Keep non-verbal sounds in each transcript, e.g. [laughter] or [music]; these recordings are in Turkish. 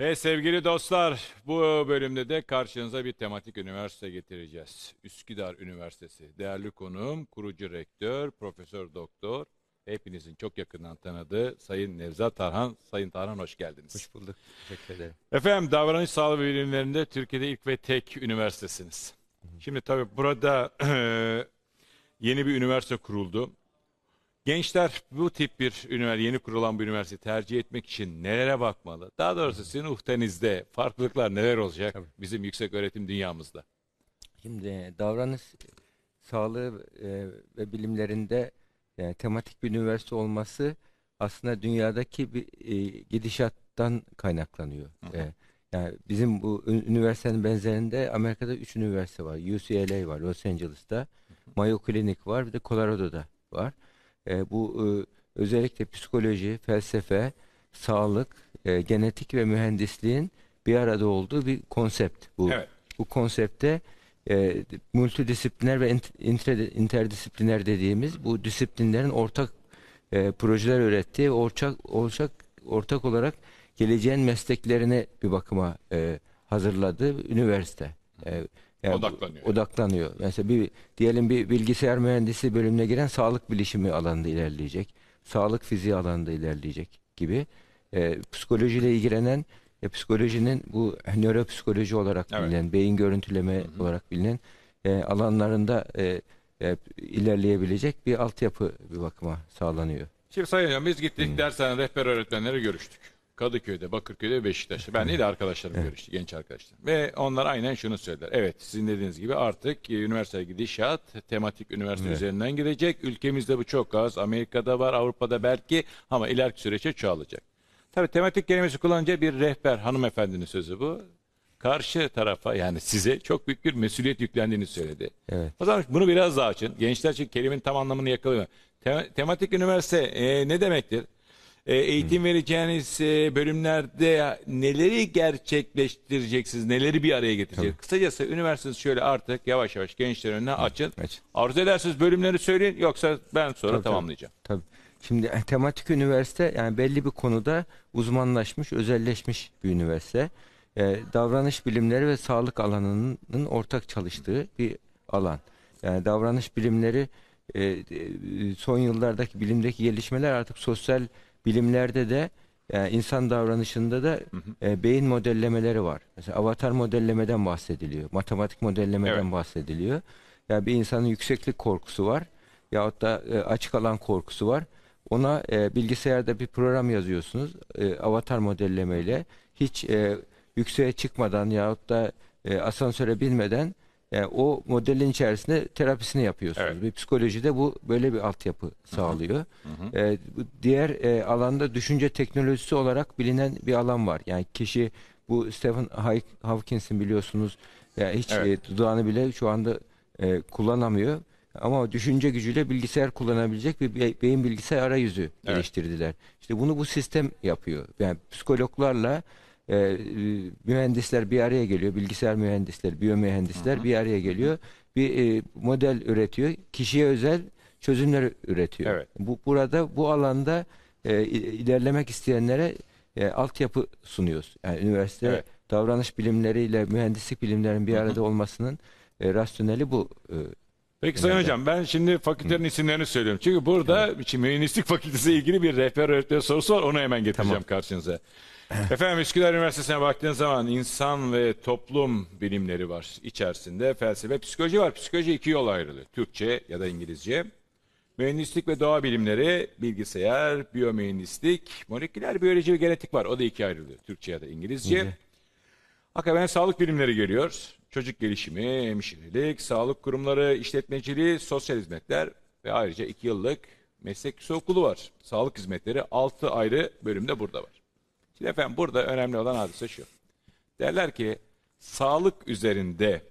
Ve sevgili dostlar bu bölümde de karşınıza bir tematik üniversite getireceğiz. Üsküdar Üniversitesi. Değerli konuğum kurucu rektör, profesör doktor, hepinizin çok yakından tanıdığı Sayın Nevzat Tarhan. Sayın Tarhan hoş geldiniz. Hoş bulduk. Teşekkür ederim. Efendim davranış sağlığı bilimlerinde Türkiye'de ilk ve tek üniversitesiniz. Şimdi tabii burada [clears throat] yeni bir üniversite kuruldu. Gençler bu tip bir üniversite, yeni kurulan bir üniversite tercih etmek için nelere bakmalı? Daha doğrusu sizin uhtenizde farklılıklar neler olacak Tabii. bizim yüksek öğretim dünyamızda? Şimdi e, davranış sağlığı e, ve bilimlerinde e, tematik bir üniversite olması aslında dünyadaki bir e, gidişattan kaynaklanıyor. Hı hı. E, yani bizim bu üniversitenin benzerinde Amerika'da üç üniversite var. UCLA var Los Angeles'ta, Mayo Clinic var, bir de Colorado'da var. E, bu e, özellikle psikoloji, felsefe, sağlık, e, genetik ve mühendisliğin bir arada olduğu bir konsept bu. Evet. Bu konsepte e, multidisipliner ve int- intre- interdisipliner dediğimiz bu disiplinlerin ortak e, projeler ürettiği ortak ortak ortak olarak geleceğin mesleklerine bir bakıma e, hazırladığı üniversite. E, yani Odaklanıyor. Odaklanıyor. Mesela bir diyelim bir bilgisayar mühendisi bölümüne giren sağlık bilişimi alanında ilerleyecek. Sağlık fiziği alanında ilerleyecek gibi. E, psikolojiyle ilgilenen e, psikolojinin bu nöropsikoloji olarak Evet. bilinen, beyin görüntüleme Hı hı. olarak bilinen e, alanlarında e, e, ilerleyebilecek bir altyapı bir bakıma sağlanıyor. Şimdi Sayın Hocam biz gittik dershane rehber öğretmenleri görüştük. Kadıköy'de, Bakırköy'de Beşiktaş'ta. Ben değil de arkadaşlarım görüştü, genç arkadaşlarım. Ve onlar aynen şunu söylediler. Evet sizin dediğiniz gibi artık e, üniversite gidişat tematik üniversite Evet. üzerinden gidecek. Ülkemizde bu çok az. Amerika'da var, Avrupa'da belki ama ileriki süreçte çoğalacak. Tabii tematik kelimesi kullanınca bir rehber hanımefendinin sözü bu. Karşı tarafa yani size çok büyük bir mesuliyet yüklendiğini söyledi. Evet. O zaman bunu biraz daha açın. Gençler çünkü kelimenin tam anlamını yakalıyor. Te- tematik üniversite e, ne demektir? E, eğitim vereceğiniz e, bölümlerde neleri gerçekleştireceksiniz, neleri bir araya getireceksiniz? Kısacası üniversiteniz şöyle artık yavaş yavaş gençlerin önüne açın. Açın. Arzu ederseniz bölümleri söyleyin yoksa ben sonra Tabii, tamamlayacağım. Tabii. Şimdi e, tematik üniversite yani belli bir konuda uzmanlaşmış, özelleşmiş bir üniversite. E, davranış bilimleri ve sağlık alanının ortak çalıştığı bir alan. Yani davranış bilimleri e, e, son yıllardaki bilimdeki gelişmeler artık sosyal bilimlerde de yani insan davranışında da e, beyin modellemeleri var. Mesela avatar modellemeden bahsediliyor. Matematik modellemeden Evet. bahsediliyor. Yani bir insanın yükseklik korkusu var yahut da e, açık alan korkusu var. Ona e, bilgisayarda bir program yazıyorsunuz e, avatar modellemeyle hiç e, yükseğe çıkmadan yahut da e, asansöre binmeden e, o modelin içerisinde terapisini yapıyorsunuz. Evet. Bir psikolojide bu böyle bir altyapı sağlıyor. Hı hı. E, diğer e, alanda düşünce teknolojisi olarak bilinen bir alan var. Yani kişi bu Stephen Hawkins'in biliyorsunuz ya hiç Evet. e, dudağını bile şu anda e, kullanamıyor. Ama düşünce gücüyle bilgisayar kullanabilecek bir be- beyin bilgisayar arayüzü geliştirdiler. İşte bunu bu sistem yapıyor. Yani psikologlarla e, e, mühendisler bir araya geliyor. Bilgisayar mühendisleri, biyomühendisler bir araya geliyor. Bir e, model üretiyor. Kişiye özel çözümler üretiyor. Evet. Bu burada bu alanda e, ilerlemek isteyenlere e, altyapı sunuyoruz. Yani üniversite Evet. davranış bilimleriyle mühendislik bilimlerinin bir arada olmasının e, rasyoneli bu. E, Peki Sayın. Hocam ben şimdi fakültenin isimlerini söylüyorum. Çünkü burada şimdi mühendislik [laughs] fakültesi ile ilgili bir rehber öğretmen sorusu var. Onu hemen getireceğim karşınıza. Efendim Üsküdar Üniversitesi'ne baktığın zaman insan ve toplum bilimleri var içerisinde. Felsefe, psikoloji var. Psikoloji iki yol ayrılıyor. Türkçe ya da İngilizce. Mühendislik ve doğa bilimleri, bilgisayar, biyomühendislik, moleküler biyoloji ve genetik var. O da ikiye ayrılıyor. Türkçe ya da İngilizce. Akaben sağlık bilimleri geliyor. Çocuk gelişimi, hemşirelik, sağlık kurumları, işletmeciliği, sosyal hizmetler ve ayrıca iki yıllık meslek yüksek okulu var. Sağlık hizmetleri altı ayrı bölümde burada var. Şimdi efendim burada önemli olan hadise şu. Derler ki sağlık üzerinde,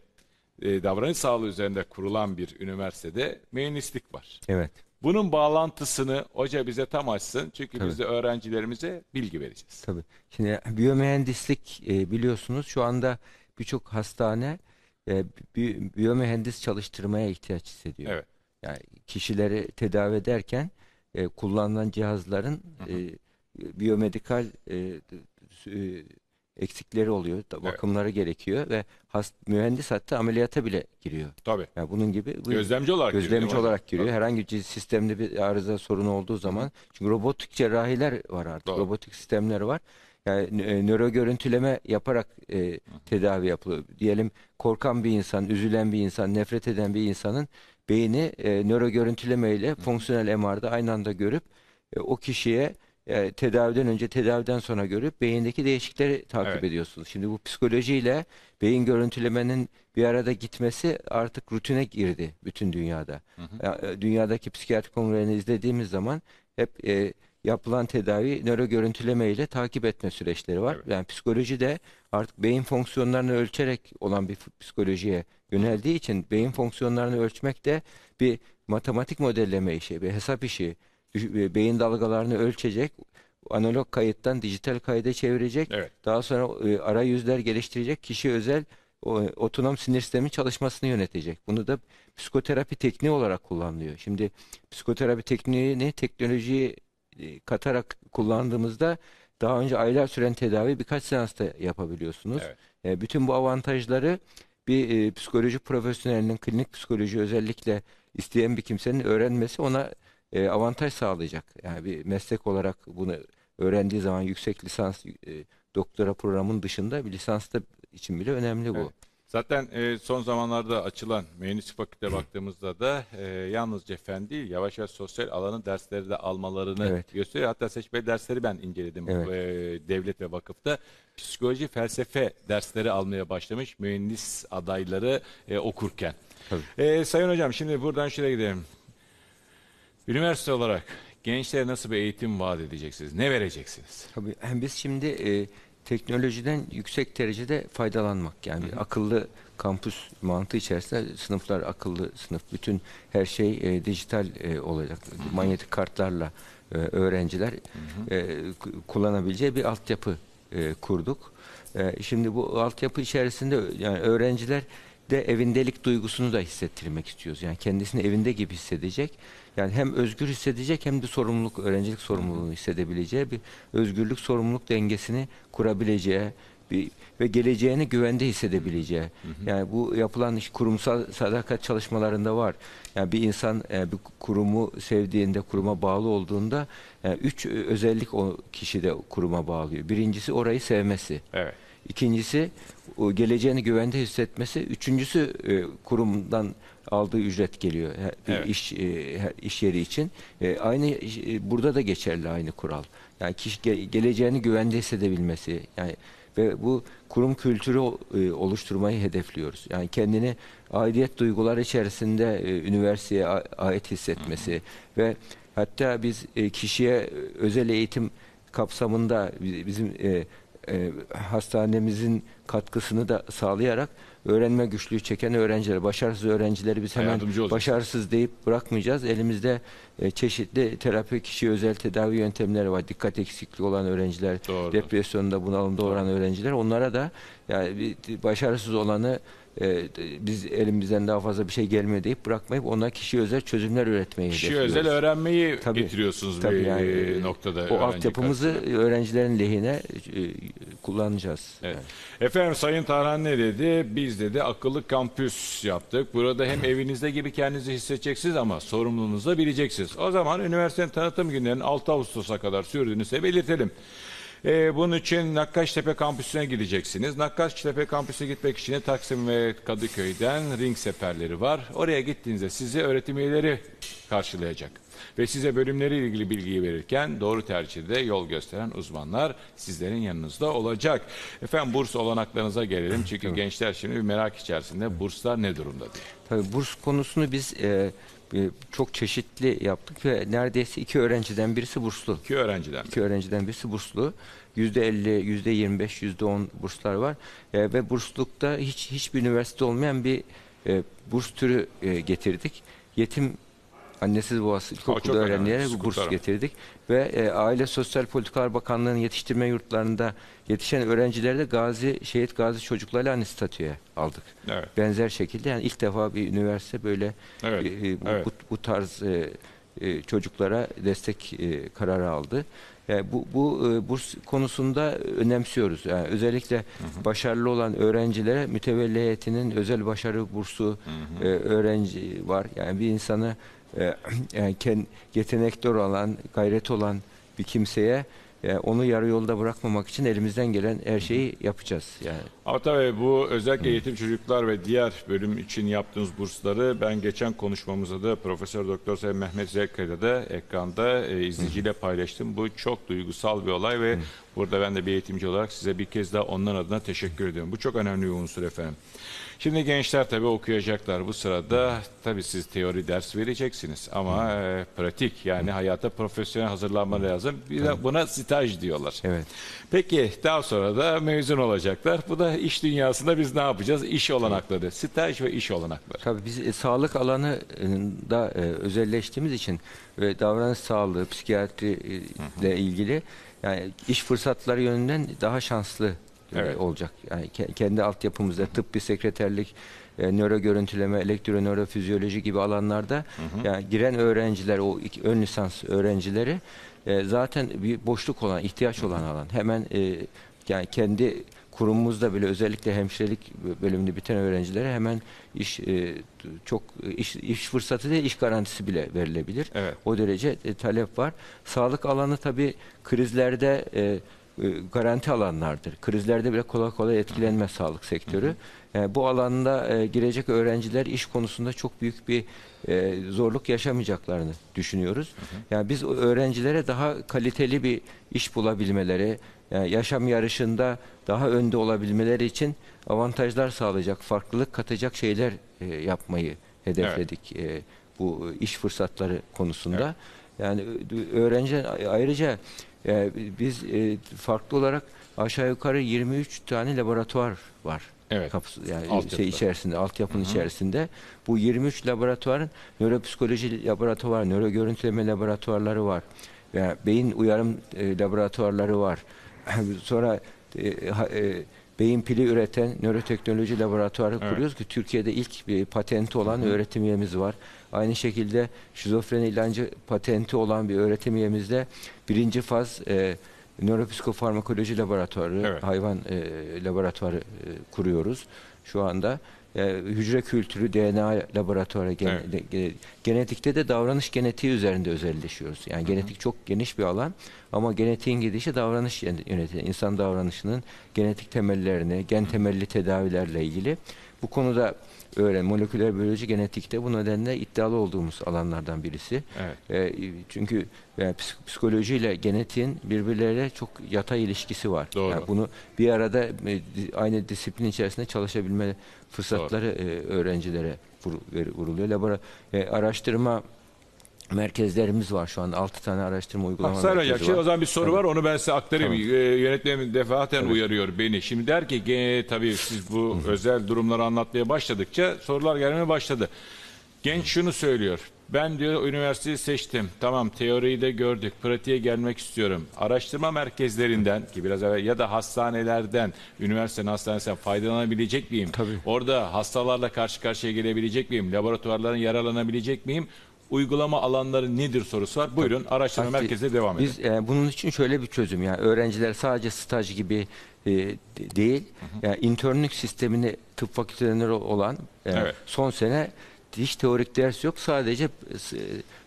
e, davranış sağlığı üzerinde kurulan bir üniversitede mühendislik var. evet. Bunun bağlantısını hoca bize tam açsın. Çünkü Tabii. biz de öğrencilerimize bilgi vereceğiz. Tabii. Şimdi biyomühendislik e, biliyorsunuz şu anda birçok hastane e, bi- biyomühendis çalıştırmaya ihtiyaç hissediyor. Evet. Yani kişileri tedavi ederken e, kullanılan cihazların e, biyomedikal e, e, eksikleri oluyor, da- bakımları gerekiyor ve hast, mühendis hatta ameliyata bile giriyor. Tabii. Yani bunun gibi bu Gözlemci olarak giriyor gözlemci değil mi olarak giriyor. Herhangi bir sistemde bir arıza sorunu olduğu zaman çünkü robotik cerrahiler var artık. Doğru. Robotik sistemler var. Yani e, nöro görüntüleme yaparak e, tedavi yapılıyor. Diyelim korkan bir insan, üzülen bir insan, nefret eden bir insanın beyni e, nöro görüntüleme ile fonksiyonel MR'da aynı anda görüp e, o kişiye e, tedaviden önce tedaviden sonra görüp beyindeki değişiklikleri takip Evet. ediyorsunuz. Şimdi bu psikolojiyle beyin görüntülemenin bir arada gitmesi artık rutine girdi bütün dünyada. Ya, e, Dünyadaki psikiyatri kongrelerini izlediğimiz zaman hep e, yapılan tedavi nöro görüntüleme ile takip etme süreçleri var. Evet. Yani psikoloji de artık beyin fonksiyonlarını ölçerek olan bir psikolojiye yöneldiği için beyin fonksiyonlarını ölçmek de bir matematik modelleme işi, bir hesap işi. E, Beyin dalgalarını ölçecek, analog kayıttan dijital kayda çevirecek. Evet. Daha sonra e, arayüzler geliştirecek, kişi özel o, otonom sinir sistemi çalışmasını yönetecek. Bunu da psikoterapi tekniği olarak kullanılıyor. Şimdi psikoterapi tekniğini teknolojiyi e, katarak kullandığımızda daha önce aylar süren tedavi birkaç seansta yapabiliyorsunuz. Evet. E, bütün bu avantajları bir e, psikoloji profesyonelinin klinik psikoloji özellikle isteyen bir kimsenin öğrenmesi ona e, avantaj sağlayacak. Yani bir meslek olarak bunu öğrendiği zaman yüksek lisans e, doktora programının dışında bir lisans da için bile önemli bu. Evet. Zaten e, son zamanlarda açılan mühendislik fakülte [clears throat] baktığımızda da e, yalnızca fen değil yavaş yavaş sosyal alanın dersleri de almalarını Evet. gösteriyor. Hatta seçmeli dersleri ben inceledim Evet. e, devlet ve vakıfta. Psikoloji, felsefe dersleri almaya başlamış mühendis adayları e, okurken. Tabii. E, sayın hocam şimdi buradan şuraya gidelim. Üniversite olarak gençlere nasıl bir eğitim vaat edeceksiniz? Ne vereceksiniz? Tabii hem biz şimdi e, teknolojiden yüksek derecede faydalanmak yani bir akıllı kampüs mantığı içerisinde sınıflar akıllı sınıf bütün her şey e, dijital e, olacak manyetik kartlarla e, öğrenciler e, k- kullanabileceği bir altyapı e, kurduk. E, şimdi bu altyapı içerisinde yani öğrenciler de evindelik duygusunu da hissettirmek istiyoruz. Yani kendisini evinde gibi hissedecek. Yani hem özgür hissedecek hem de sorumluluk, öğrencilik sorumluluğunu hissedebileceği bir özgürlük sorumluluk dengesini kurabileceği bir ve geleceğini güvende hissedebileceği. Yani bu yapılan iş kurumsal sadakat çalışmalarında var. Yani bir insan e, bir kurumu sevdiğinde, kuruma bağlı olduğunda yani üç e, özellik o kişi de kuruma bağlıyor. Birincisi orayı sevmesi. Evet. İkincisi geleceğini güvende hissetmesi. Üçüncüsü e, kurumdan aldığı ücret geliyor bir Evet. iş e, iş yeri için. E, aynı e, burada da geçerli aynı kural. Yani kişi ge- geleceğini güvende hissedebilmesi. Yani ve bu kurum kültürü e, oluşturmayı hedefliyoruz. Yani kendini aidiyet duyguları içerisinde e, üniversiteye ait hissetmesi ve hatta biz e, kişiye özel eğitim kapsamında bi- bizim e, e, hastanemizin katkısını da sağlayarak öğrenme güçlüğü çeken öğrenciler, başarısız öğrencileri biz hemen başarısız deyip bırakmayacağız. Elimizde e, çeşitli terapi kişi özel tedavi yöntemleri var. Dikkat eksikliği olan öğrenciler, Doğrudur. depresyonda bunalımda olan öğrenciler onlara da yani bir başarısız olanı e, biz elimizden daha fazla bir şey gelmiyor deyip bırakmayıp ona kişi özel çözümler üretmeyi Kişi özel öğrenmeyi Tabii. getiriyorsunuz Tabii bir yani, e, noktada. O altyapımızı karşısında. öğrencilerin lehine e, kullanacağız. Evet. Efendim Sayın Tarhan ne dedi? Biz dedi akıllı kampüs yaptık. Burada hem [laughs] evinizde gibi kendinizi hissedeceksiniz ama sorumluluğunuzu da bileceksiniz. O zaman üniversitenin tanıtım günlerinin 6 Ağustos'a kadar sürdüğünü size belirtelim. Ee, bunun için Nakkaştepe kampüsüne gideceksiniz. Nakkaştepe kampüsüne gitmek için Taksim ve Kadıköy'den ring seferleri var. Oraya gittiğinizde sizi öğretim üyeleri karşılayacak. Ve size bölümleriyle ilgili bilgiyi verirken doğru tercihde yol gösteren uzmanlar sizlerin yanınızda olacak. Efendim burs olanaklarınıza gelelim. Çünkü gençler şimdi bir merak içerisinde burslar ne durumda diye. Tabii burs konusunu biz e, çok çeşitli yaptık ve neredeyse iki öğrenciden birisi burslu. İki öğrenciden. İki öğrenciden birisi burslu. Yüzde elli, yüzde yirmi beş, yüzde on burslar var. E, ve burslukta hiç hiçbir üniversite olmayan bir e, burs türü e, getirdik. Yetim annesiz babası çok ilkokul önemli. öğrencilere bu burs getirdik. Ve e, Aile Sosyal Politikalar Bakanlığı'nın yetiştirme yurtlarında yetişen öğrencileri de gazi, şehit gazi çocuklarla aynı statüye aldık. Evet. Benzer şekilde yani ilk defa bir üniversite böyle Evet, e, e, bu, evet. bu, bu tarz e, e, çocuklara destek e, kararı aldı. Yani bu, bu e, burs konusunda önemsiyoruz. Yani özellikle başarılı olan öğrencilere mütevelli heyetinin özel başarı bursu e, öğrenci var. Yani bir insanı e, [clears throat] yani yetenekli olan, gayret olan bir kimseye e, onu yarı yolda bırakmamak için elimizden gelen her şeyi yapacağız. Yani Ama tabii bu özellikle yetim çocuklar ve diğer bölüm için yaptığınız bursları ben geçen konuşmamızda da Profesör Doktor Sayın Mehmet Zekka'da da ekranda e, izleyiciyle paylaştım. Bu çok duygusal bir olay ve burada ben de bir eğitimci olarak size bir kez daha onların adına teşekkür ediyorum. Bu çok önemli bir unsur efendim. Şimdi gençler tabii okuyacaklar bu sırada. Tabii siz teori ders vereceksiniz ama e, pratik yani hayata profesyonel hazırlanma lazım. Bir de buna staj diyorlar. evet. Peki daha sonra da mezun olacaklar. Bu da iş dünyasında biz ne yapacağız? İş olanakları, staj ve iş olanakları. Tabii biz e, sağlık alanında e, özelleştiğimiz için ve davranış sağlığı, psikiyatri e, ile ilgili yani iş fırsatları yönünden daha şanslı e, Evet. olacak. Yani ke- kendi altyapımızda tıbbi sekreterlik, e, nöro görüntüleme, elektronörofizyoloji gibi alanlarda yani giren öğrenciler o iki, ön lisans öğrencileri e, zaten bir boşluk olan, ihtiyaç olan alan. Hemen e, yani kendi kurumumuzda bile özellikle hemşirelik bölümünü biten öğrencilere hemen iş e, çok iş, iş fırsatı değil iş garantisi bile verilebilir. Evet. O derece e, talep var. Sağlık alanı tabii krizlerde e, e, garanti alanlardır. Krizlerde bile kolay kolay etkilenmez sağlık sektörü. Yani bu alanda e, girecek öğrenciler iş konusunda çok büyük bir e, zorluk yaşamayacaklarını düşünüyoruz. Yani biz öğrencilere daha kaliteli bir iş bulabilmeleri, yani yaşam yarışında daha önde olabilmeleri için avantajlar sağlayacak, farklılık katacak şeyler e, yapmayı hedefledik e, bu iş fırsatları konusunda. Yani ö- öğrenci ayrıca e, biz e, farklı olarak aşağı yukarı 23 tane laboratuvar var. Evet. Kapısı, yani Altyapıda. şey içerisinde, altyapının içerisinde. Bu 23 laboratuvarın nöropsikoloji laboratuvarı, nöro görüntüleme laboratuvarları var. Yani beyin uyarım e, laboratuvarları var. [laughs] Sonra e, ha- e, beyin pili üreten nöroteknoloji laboratuvarı Evet. kuruyoruz ki Türkiye'de ilk bir patenti olan öğretim üyemiz var. Aynı şekilde şizofreni ilancı patenti olan bir öğretim üyemizde birinci faz e, nöropsikofarmakoloji laboratuvarı, Evet. hayvan e, laboratuvarı e, kuruyoruz şu anda. E, hücre kültürü DNA laboratuvarı gen- Evet. ge- genetikte de davranış genetiği üzerinde özelleşiyoruz. Yani genetik çok geniş bir alan ama genetiğin gidişi davranış yönetimi, insan davranışının genetik temellerini, gen temelli tedavilerle ilgili. Bu konuda öğren moleküler biyoloji genetikte bu nedenle iddialı olduğumuz alanlardan birisi. Evet. E, çünkü yani psik- psikolojiyle genetiğin birbirleriyle çok yatay ilişkisi var. Doğru. Yani bunu bir arada e, aynı disiplin içerisinde çalışabilme fırsatları e, öğrencilere vur- ver- vuruluyor. Labora, e, araştırma merkezlerimiz var şu an. 6 tane araştırma uygulama Hocam, merkezi şimdi var. o zaman bir soru var onu ben size aktarayım. Tamam. Ee, yönetmenim defaten uyarıyor beni. Şimdi der ki "Ge- tabii siz bu özel durumları anlatmaya başladıkça sorular gelmeye başladı. Genç şunu söylüyor. Ben diyor üniversiteyi seçtim. Tamam teoriyi de gördük. Pratiğe gelmek istiyorum. Araştırma merkezlerinden ki biraz evvel ya da hastanelerden, üniversitenin hastanesinden faydalanabilecek miyim? Tabii. Orada hastalarla karşı karşıya gelebilecek miyim? Laboratuvarların yararlanabilecek miyim? Uygulama alanları nedir sorusu var. Buyurun araştırma Hatta merkezine devam edelim. Biz e, bunun için şöyle bir çözüm yani öğrenciler sadece staj gibi e, de- değil. Yani internlük sistemini tıp fakültelerinde olan e, Evet. son sene hiç teorik ders yok sadece e,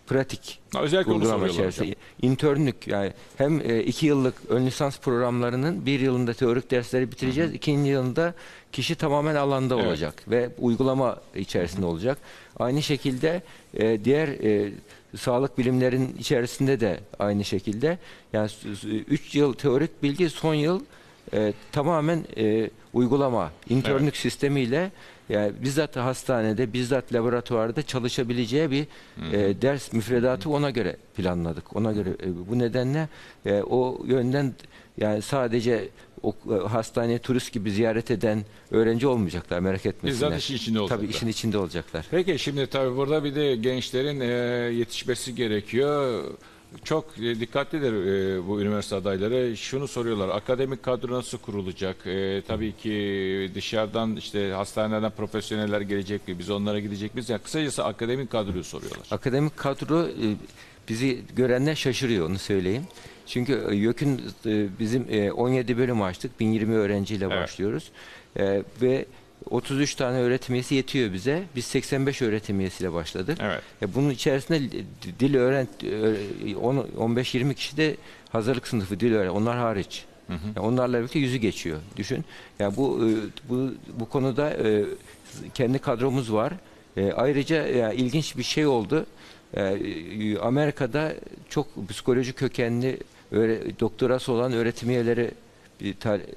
pratik özellikle uygulama içerisinde. hocam. İnternlük yani hem e, iki yıllık ön lisans programlarının bir yılında teorik dersleri bitireceğiz. ikinci yılında kişi tamamen alanda Evet. olacak ve uygulama içerisinde olacak. Aynı şekilde e, diğer e, sağlık bilimlerin içerisinde de aynı şekilde yani 3 yıl teorik bilgi son yıl e, tamamen e, uygulama internlük sistemiyle yani bizzat hastanede bizzat laboratuvarda çalışabileceği bir e, ders müfredatı ona göre planladık. Ona göre e, bu nedenle e, o yönden yani sadece o e, hastaneye turist gibi ziyaret eden öğrenci olmayacaklar merak etmesinler. Bizzat işin içinde olacaklar. Tabii işin içinde olacaklar. Peki şimdi tabii burada bir de gençlerin e, yetişmesi gerekiyor. Çok e, dikkatlidir e, bu üniversite adayları. Şunu soruyorlar. Akademik kadro nasıl kurulacak? E, tabii ki dışarıdan işte hastanelerden profesyoneller gelecek mi? Biz onlara gidecek miyiz? Yani kısacası akademik kadroyu soruyorlar. Akademik kadro e, bizi görenler şaşırıyor onu söyleyeyim. Çünkü e, YÖK'ün e, bizim e, 17 bölüm açtık. 1020 öğrenciyle Evet. başlıyoruz. E, ve 33 tane öğretim üyesi yetiyor bize. Biz 85 öğretim üyesiyle başladık. Evet. E, bunun içerisinde dil öğren 15-20 kişi de hazırlık sınıfı dil öğren. Onlar hariç. Yani onlarla birlikte yüzü geçiyor. Düşün. Yani bu e, bu bu konuda e, kendi kadromuz var. E, ayrıca yani ilginç bir şey oldu. E, Amerika'da çok psikoloji kökenli doktorası olan öğretim üyeleri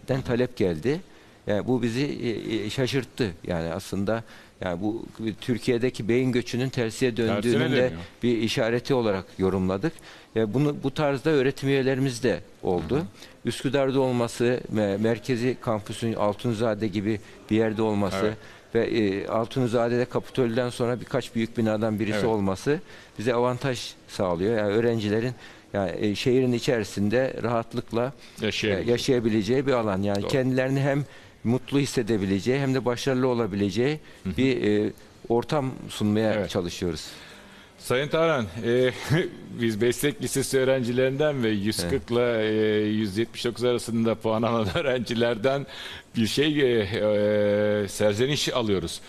den talep geldi. Yani bu bizi e, e, şaşırttı. Yani aslında yani bu Türkiye'deki beyin göçünün tersiye döndüğünün de dönüyor. bir işareti olarak yorumladık. E, bunu bu tarzda öğretim üyelerimiz de oldu. Üsküdar'da olması, me- merkezi kampüsün Altunzade gibi bir yerde olması Evet. ve e, Altunzade'de Kapitol'den sonra birkaç büyük binadan birisi Evet. olması bize avantaj sağlıyor. Yani öğrencilerin yani e, şehrin içerisinde rahatlıkla Yaşayabilecek. e, yaşayabileceği bir alan. Yani Doğru. kendilerini hem mutlu hissedebileceği hem de başarılı olabileceği bir e, ortam sunmaya Evet. çalışıyoruz. Sayın Tarhan, e, [laughs] biz meslek lisesi öğrencilerinden ve 140 ile e, 179 arasında puan alan [laughs] öğrencilerden bir şey e, e, serzeniş alıyoruz.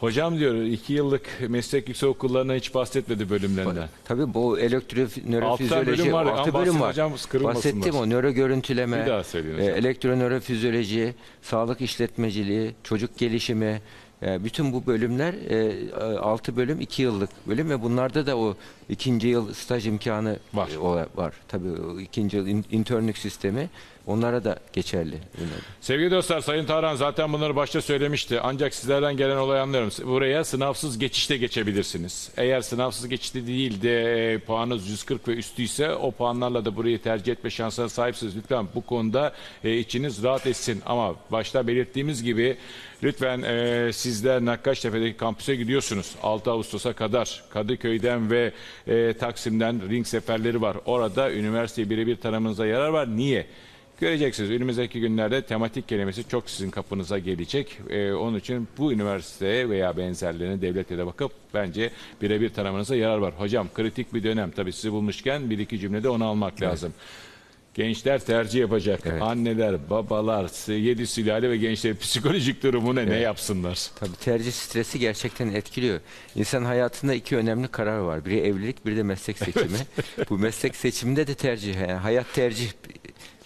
Hocam diyor iki yıllık meslek yüksek okullarına hiç bahsetmedi bölümlerinden. Tabii bu elektro nörofizyoloji bölüm var, altı bölüm var. hocam. Bahsettim o nöro görüntüleme, e, elektro nörofizyoloji, sağlık işletmeciliği, çocuk gelişimi, e, bütün bu bölümler 6 bölüm 2 yıllık bölüm ve bunlarda da o ikinci yıl staj imkanı Var. e, var. Tabii o ikinci yıl in- internlük sistemi onlara da geçerli. Sevgili dostlar Sayın Tarhan zaten bunları başta söylemişti. Ancak sizlerden gelen olayı anlıyorum. Buraya sınavsız geçişte geçebilirsiniz. Eğer sınavsız geçişte değil de e, puanınız 140 ve üstüyse o puanlarla da burayı tercih etme şansına sahipsiniz. Lütfen bu konuda e, içiniz rahat etsin. Ama başta belirttiğimiz gibi lütfen e, sizler Nakkaştepe'deki kampüse gidiyorsunuz. 6 Ağustos'a kadar Kadıköy'den ve e, Taksim'den ring seferleri var. Orada üniversiteyi birebir tanımanıza yarar var. Niye? Göreceksiniz önümüzdeki günlerde tematik kelimesi çok sizin kapınıza gelecek. Ee, onun için bu üniversiteye veya benzerlerine devlete de bakıp bence birebir tanımanıza yarar var. Hocam kritik bir dönem tabii sizi bulmuşken bir iki cümlede onu almak lazım. Gençler tercih yapacak. Evet. Anneler, babalar, yedi sülale ve gençlerin [laughs] psikolojik durumu ne, ne yapsınlar? Tabii tercih stresi gerçekten etkiliyor. İnsan hayatında iki önemli karar var. Biri evlilik, biri de meslek [laughs] seçimi. bu meslek seçiminde de tercih, yani hayat tercih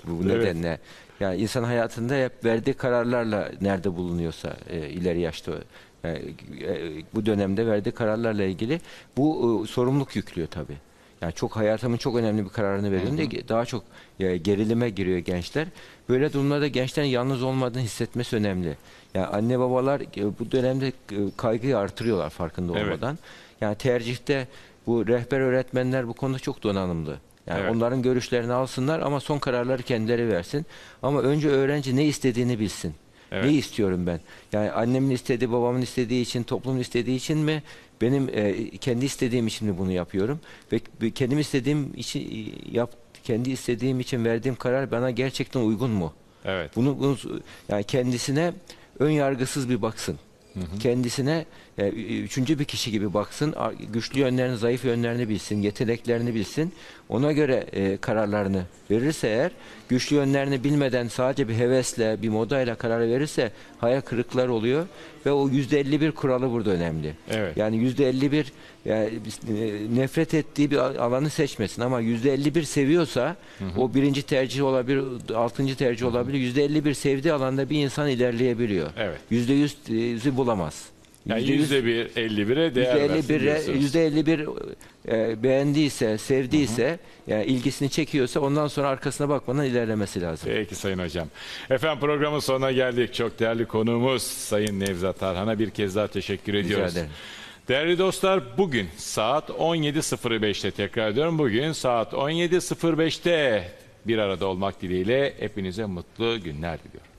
bu Evet. nedenle. Yani insan hayatında hep verdiği kararlarla nerede bulunuyorsa e, ileri yaşta e, e, bu dönemde verdiği kararlarla ilgili bu e, sorumluluk yüklüyor tabii. Yani çok hayatımın çok önemli bir kararını veriyorum diye daha çok e, gerilime giriyor gençler. Böyle durumlarda gençlerin yalnız olmadığını hissetmesi önemli. Yani anne babalar e, bu dönemde e, kaygıyı artırıyorlar farkında Evet. olmadan. Yani tercihte bu rehber öğretmenler bu konuda çok donanımlı. Yani Evet. onların görüşlerini alsınlar ama son kararları kendileri versin. Ama önce öğrenci ne istediğini bilsin. Evet. Ne istiyorum ben? Yani annemin istediği, babamın istediği için, toplumun istediği için mi? Benim e, kendi istediğim için mi bunu yapıyorum? Ve kendim istediğim için e, yap kendi istediğim için verdiğim karar bana gerçekten uygun mu? Evet. Bunu, bunu yani kendisine ön yargısız bir baksın. Kendisine e, üçüncü bir kişi gibi baksın. Güçlü yönlerini, zayıf yönlerini bilsin, yeteneklerini bilsin. Ona göre e, kararlarını verirse eğer, güçlü yönlerini bilmeden sadece bir hevesle, bir modayla karar verirse hayal kırıkları oluyor ve o yüzde 51 kuralı burada önemli. Evet. Yani yüzde 51 yani e, nefret ettiği bir alanı seçmesin ama yüzde 51 seviyorsa o birinci tercih olabilir, altıncı tercih olabilir. Yüzde 51 sevdiği alanda bir insan ilerleyebiliyor. Evet. Yüzde yüz e, yüzü bulamaz. Yani Yüzde yüz- yüzde bir, 51'e değer yüzde versin 51'e diyorsunuz. yüzde 51 e, beğendiyse, sevdiyse, yani ilgisini çekiyorsa ondan sonra arkasına bakmadan ilerlemesi lazım. Peki Sayın Hocam. Efendim programın sonuna geldik. Çok değerli konuğumuz Sayın Nevzat Tarhan'a bir kez daha teşekkür ediyoruz. ederim. Değerli dostlar bugün saat 17.05'te tekrar ediyorum. Bugün saat 17.05'te bir arada olmak dileğiyle hepinize mutlu günler diliyorum.